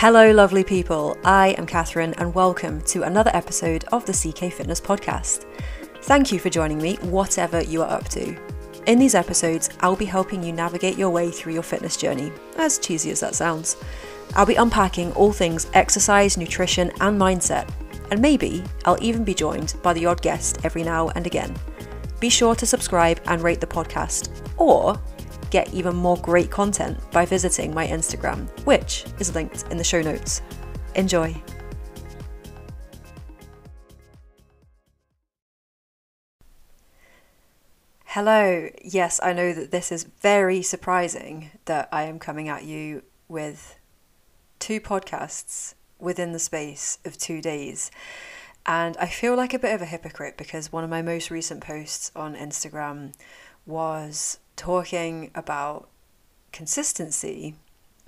Hello, lovely people. I am Catherine, and welcome to another episode of the CK Fitness Podcast. Thank you for joining me, whatever you are up to. In these episodes, I'll be helping you navigate your way through your fitness journey, as cheesy as that sounds. I'll be unpacking all things exercise, nutrition, and mindset, and maybe I'll even be joined by the odd guest every now and again. Be sure to subscribe and rate the podcast, or get even more great content by visiting my Instagram, which is linked in the show notes. Enjoy. Hello. Yes, I know that this is very surprising that I am coming at you with two podcasts within the space of two days. And I feel like a bit of a hypocrite because one of my most recent posts on Instagram was talking about consistency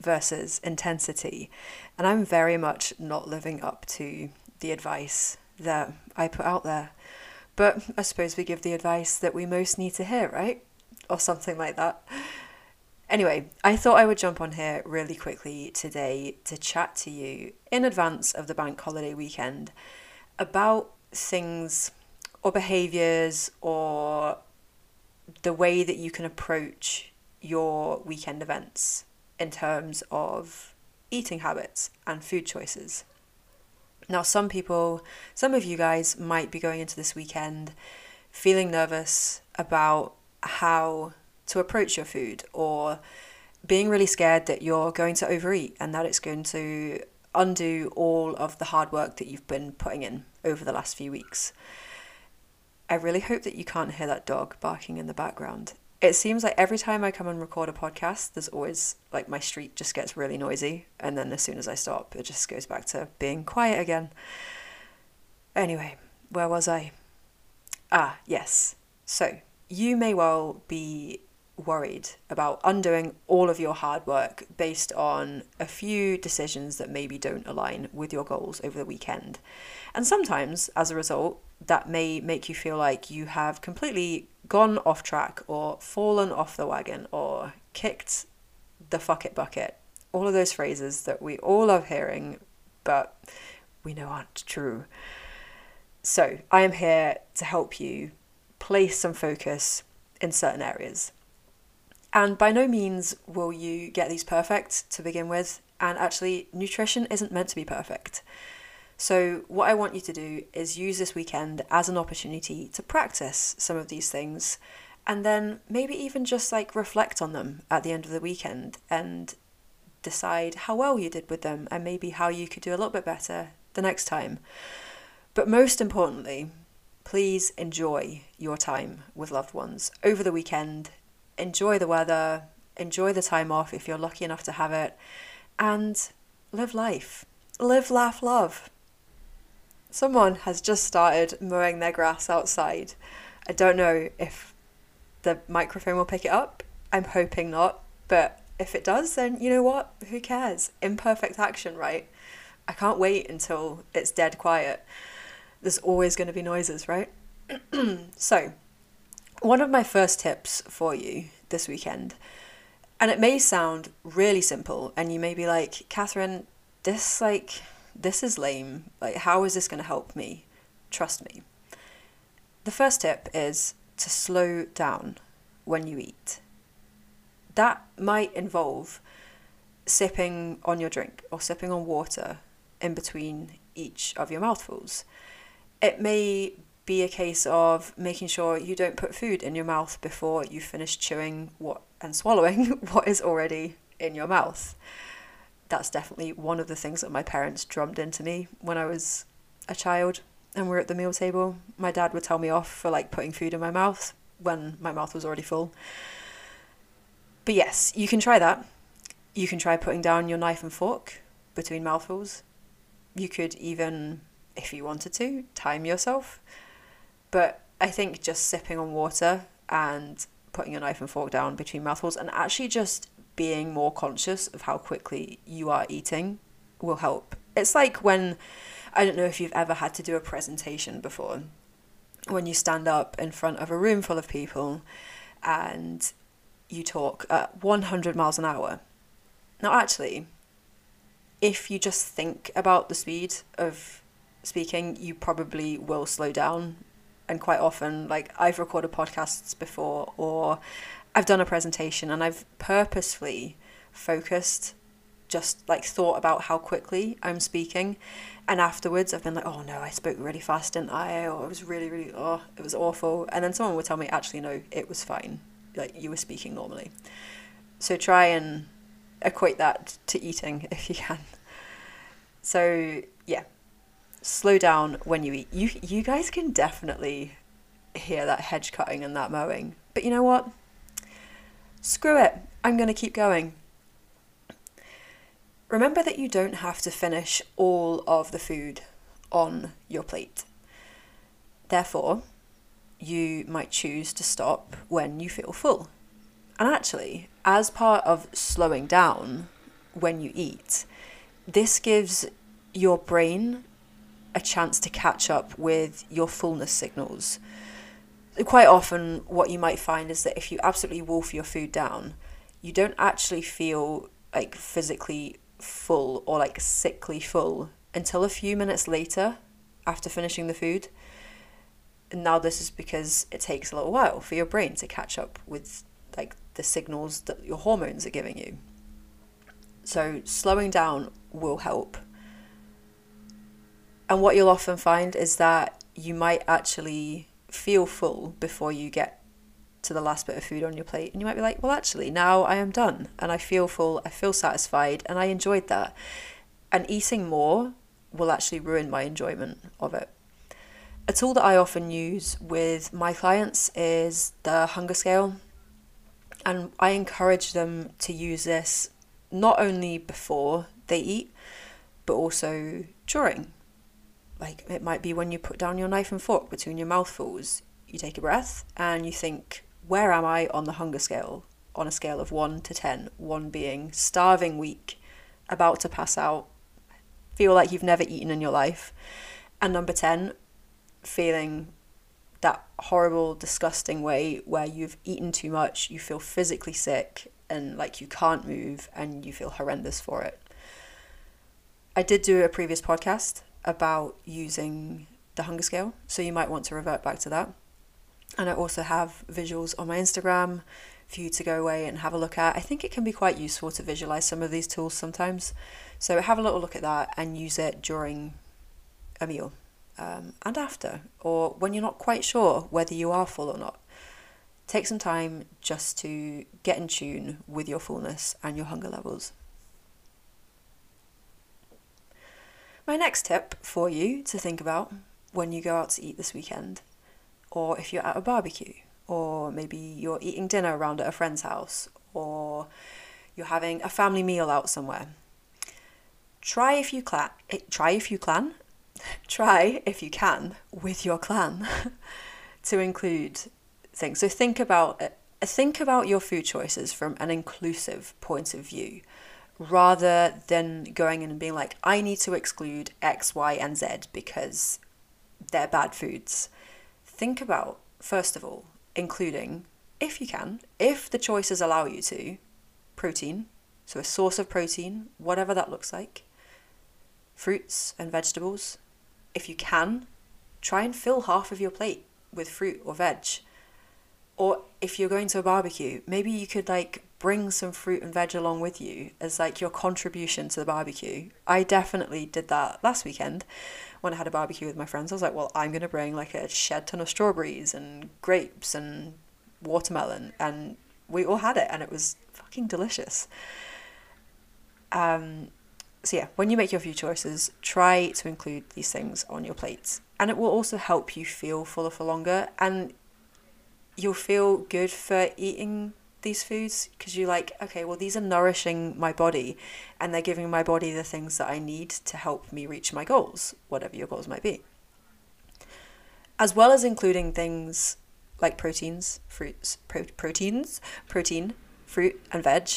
versus intensity. And I'm very much not living up to the advice that I put out there. But I suppose we give the advice that we most need to hear, right? Or something like that. Anyway, I thought I would jump on here really quickly today to chat to you in advance of the bank holiday weekend about things or behaviors or the way that you can approach your weekend events in terms of eating habits and food choices. Now, some people, some of you guys might be going into this weekend feeling nervous about how to approach your food or being really scared that you're going to overeat and that it's going to undo all of the hard work that you've been putting in over the last few weeks. I really hope that you can't hear that dog barking in the background. It seems like every time I come and record a podcast, there's always like my street just gets really noisy, and then as soon as I stop, it just goes back to being quiet again. Anyway, where was I? Ah, yes. So, you may well be worried about undoing all of your hard work based on a few decisions that maybe don't align with your goals over the weekend. And sometimes, as a result, that may make you feel like you have completely gone off track or fallen off the wagon or kicked the fuck it bucket. All of those phrases that we all love hearing, but we know aren't true. So, I am here to help you place some focus in certain areas. And by no means will you get these perfect to begin with. And actually, nutrition isn't meant to be perfect. So, what I want you to do is use this weekend as an opportunity to practice some of these things and then maybe even just like reflect on them at the end of the weekend and decide how well you did with them and maybe how you could do a little bit better the next time. But most importantly, please enjoy your time with loved ones over the weekend. Enjoy the weather, enjoy the time off if you're lucky enough to have it, and live life. Live, laugh, love. Someone has just started mowing their grass outside. I don't know if the microphone will pick it up. I'm hoping not, but if it does, then you know what? Who cares? Imperfect action, right? I can't wait until it's dead quiet. There's always going to be noises, right? so, one of my first tips for you this weekend, and it may sound really simple, and you may be like, Catherine, this like this is lame. Like, how is this going to help me? Trust me. The first tip is to slow down when you eat. That might involve sipping on your drink or sipping on water in between each of your mouthfuls. It may be a case of making sure you don't put food in your mouth before you finish chewing what and swallowing what is already in your mouth that's definitely one of the things that my parents drummed into me when I was a child and we we're at the meal table. My dad would tell me off for like putting food in my mouth when my mouth was already full. But yes, you can try that. You can try putting down your knife and fork between mouthfuls. You could even, if you wanted to, time yourself. But I think just sipping on water and putting your knife and fork down between mouthfuls and actually just being more conscious of how quickly you are eating will help. It's like when, I don't know if you've ever had to do a presentation before, when you stand up in front of a room full of people and you talk at 100 miles an hour. Now, actually, if you just think about the speed of speaking, you probably will slow down. And quite often, like I've recorded podcasts before, or I've done a presentation and I've purposefully focused, just like thought about how quickly I'm speaking. And afterwards, I've been like, oh no, I spoke really fast, didn't I? Or it was really, really, oh, it was awful. And then someone would tell me, actually, no, it was fine. Like you were speaking normally. So try and equate that to eating if you can. So yeah, slow down when you eat. You you guys can definitely hear that hedge cutting and that mowing. But you know what? Screw it. I'm going to keep going. Remember that you don't have to finish all of the food on your plate. Therefore, you might choose to stop when you feel full. And actually, as part of slowing down when you eat, this gives your brain a chance to catch up with your fullness signals. Quite often, what you might find is that if you absolutely wolf your food down, you don't actually feel like physically full or like sickly full until a few minutes later after finishing the food. And now, this is because it takes a little while for your brain to catch up with like the signals that your hormones are giving you. So, slowing down will help. And what you'll often find is that you might actually feel full before you get to the last bit of food on your plate. And you might be like, well, actually, now I am done and I feel full, I feel satisfied, and I enjoyed that. And eating more will actually ruin my enjoyment of it. A tool that I often use with my clients is the hunger scale. And I encourage them to use this not only before they eat, but also during. Like it might be when you put down your knife and fork between your mouthfuls, you take a breath and you think, where am I on the hunger scale? On a scale of 1 to 10, 1 being starving weak, about to pass out, feel like you've never eaten in your life. And number 10, feeling that horrible, disgusting way where you've eaten too much, you feel physically sick, and like you can't move, and you feel horrendous for it. I did do a previous podcast about using the hunger scale, so you might want to revert back to that. And I also have visuals on my Instagram for you to go away and have a look at. I think it can be quite useful to visualize some of these tools sometimes. So have a little look at that and use it during a meal um, and after, or when you're not quite sure whether you are full or not. Take some time just to get in tune with your fullness and your hunger levels. My next tip for you to think about when you go out to eat this weekend, or if you're at a barbecue, or maybe you're eating dinner around at a friend's house, or you're having a family meal out somewhere. Try if you clan, eh, try if you clan try, if you can, with your clan to include things. So think about. Eh, think about your food choices from an inclusive point of view rather than going in and being like, I need to exclude X, Y, and Z because they're bad foods. Think about, first of all, including, if you can, if the choices allow you to, protein, so a source of protein, whatever that looks like, fruits and vegetables, if you can, try and fill half of your plate with fruit or veg. Or if you're going to a barbecue, maybe you could like bring some fruit and veg along with you as like your contribution to the barbecue. I definitely did that last weekend when I had a barbecue with my friends. I was like, well, I'm going to bring like a shed ton of strawberries and grapes and watermelon and we all had it and it was fucking delicious. Um so, yeah, when you make your food choices, try to include these things on your plates. And it will also help you feel fuller for longer. And you'll feel good for eating these foods because you're like, okay, well, these are nourishing my body and they're giving my body the things that I need to help me reach my goals, whatever your goals might be. As well as including things like proteins, fruits, pro- proteins, protein, fruit, and veg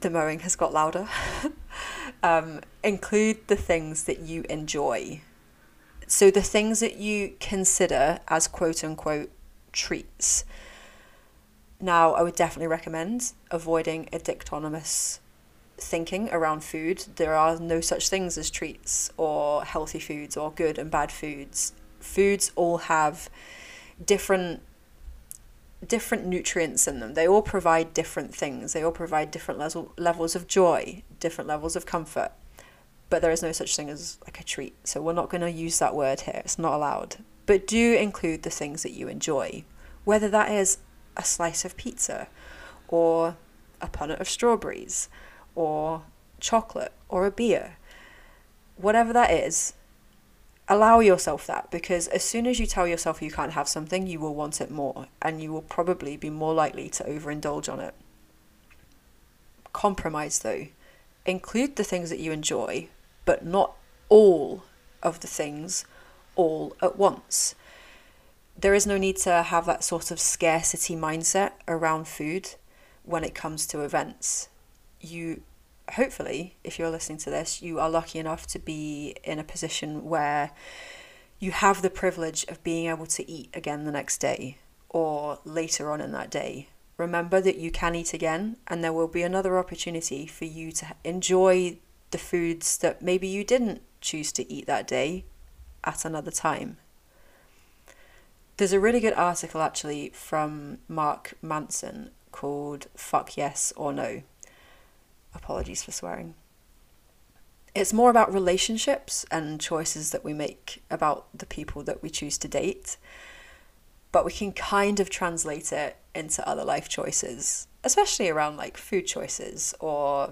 the mowing has got louder. um, include the things that you enjoy. So, the things that you consider as quote unquote treats. Now, I would definitely recommend avoiding a dichotomous thinking around food. There are no such things as treats or healthy foods or good and bad foods. Foods all have different different nutrients in them. They all provide different things. They all provide different level, levels of joy, different levels of comfort. But there is no such thing as like a treat. So we're not going to use that word here. It's not allowed. But do include the things that you enjoy, whether that is a slice of pizza or a punnet of strawberries or chocolate or a beer. Whatever that is, allow yourself that because as soon as you tell yourself you can't have something, you will want it more and you will probably be more likely to overindulge on it. Compromise though. Include the things that you enjoy, but not all of the things all at once. There is no need to have that sort of scarcity mindset around food when it comes to events. You hopefully, if you're listening to this, you are lucky enough to be in a position where you have the privilege of being able to eat again the next day or later on in that day. Remember that you can eat again, and there will be another opportunity for you to enjoy the foods that maybe you didn't choose to eat that day at another time. There's a really good article actually from Mark Manson called Fuck Yes or No. Apologies for swearing. It's more about relationships and choices that we make about the people that we choose to date, but we can kind of translate it into other life choices, especially around like food choices or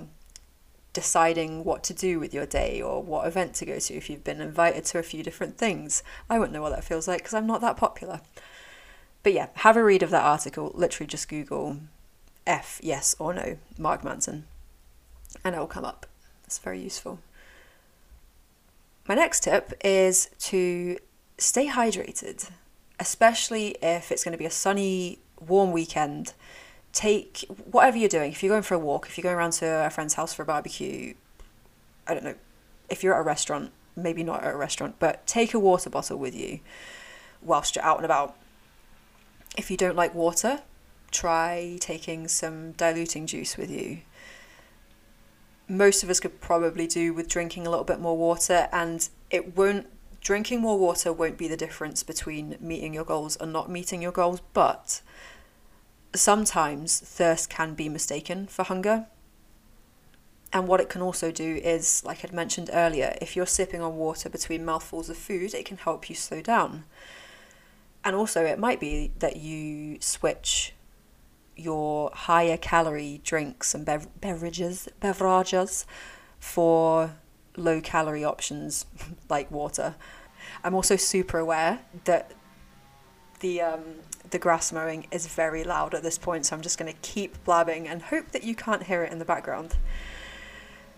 deciding what to do with your day or what event to go to if you've been invited to a few different things. I won't know what that feels like because I'm not that popular. But yeah, have a read of that article. Literally just Google F yes or no, Mark Manson and it will come up. It's very useful. My next tip is to stay hydrated, especially if it's going to be a sunny, warm weekend. Take whatever you're doing. If you're going for a walk, if you're going around to a friend's house for a barbecue, I don't know. If you're at a restaurant, maybe not at a restaurant, but take a water bottle with you whilst you're out and about. If you don't like water, try taking some diluting juice with you most of us could probably do with drinking a little bit more water and it won't drinking more water won't be the difference between meeting your goals and not meeting your goals but sometimes thirst can be mistaken for hunger and what it can also do is like i'd mentioned earlier if you're sipping on water between mouthfuls of food it can help you slow down and also it might be that you switch your higher calorie drinks and bev- beverages beverages for low calorie options like water. I'm also super aware that the um, the grass mowing is very loud at this point, so I'm just going to keep blabbing and hope that you can't hear it in the background.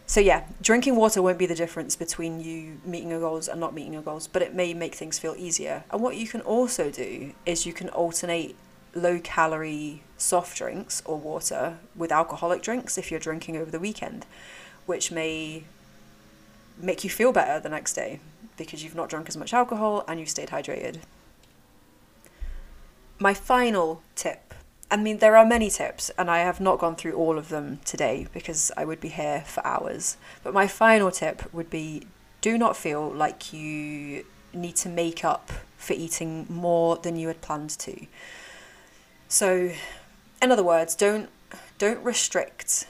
So yeah, drinking water won't be the difference between you meeting your goals and not meeting your goals, but it may make things feel easier. And what you can also do is you can alternate low calorie soft drinks or water with alcoholic drinks if you're drinking over the weekend, which may make you feel better the next day because you've not drunk as much alcohol and you've stayed hydrated. My final tip I mean, there are many tips, and I have not gone through all of them today because I would be here for hours. But my final tip would be do not feel like you need to make up for eating more than you had planned to. So, in other words, don't don't restrict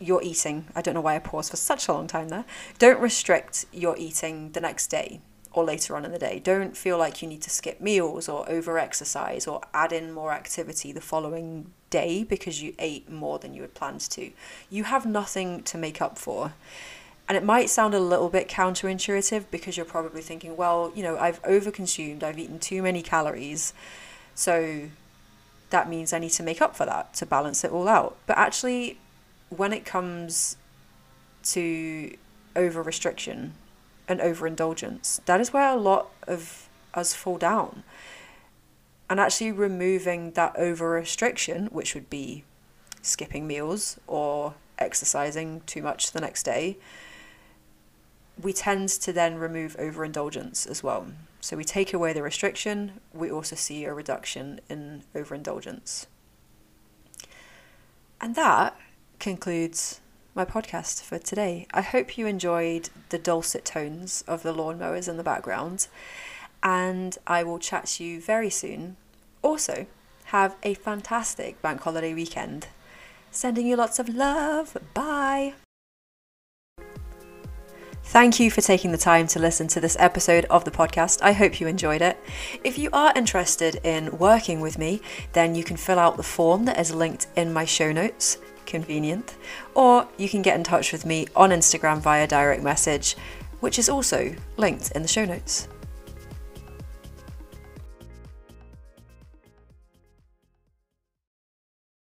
your eating. I don't know why I paused for such a long time there. Don't restrict your eating the next day or later on in the day. Don't feel like you need to skip meals or over exercise or add in more activity the following day because you ate more than you had planned to. You have nothing to make up for. And it might sound a little bit counterintuitive because you're probably thinking, well, you know, I've overconsumed, I've eaten too many calories so that means I need to make up for that to balance it all out. But actually, when it comes to over restriction and overindulgence, that is where a lot of us fall down. And actually, removing that over restriction, which would be skipping meals or exercising too much the next day, we tend to then remove overindulgence as well. So we take away the restriction, we also see a reduction in overindulgence. And that concludes my podcast for today. I hope you enjoyed the dulcet tones of the lawnmowers in the background, and I will chat to you very soon. Also, have a fantastic bank holiday weekend. Sending you lots of love. Bye. Thank you for taking the time to listen to this episode of the podcast. I hope you enjoyed it. If you are interested in working with me, then you can fill out the form that is linked in my show notes. Convenient. Or you can get in touch with me on Instagram via direct message, which is also linked in the show notes.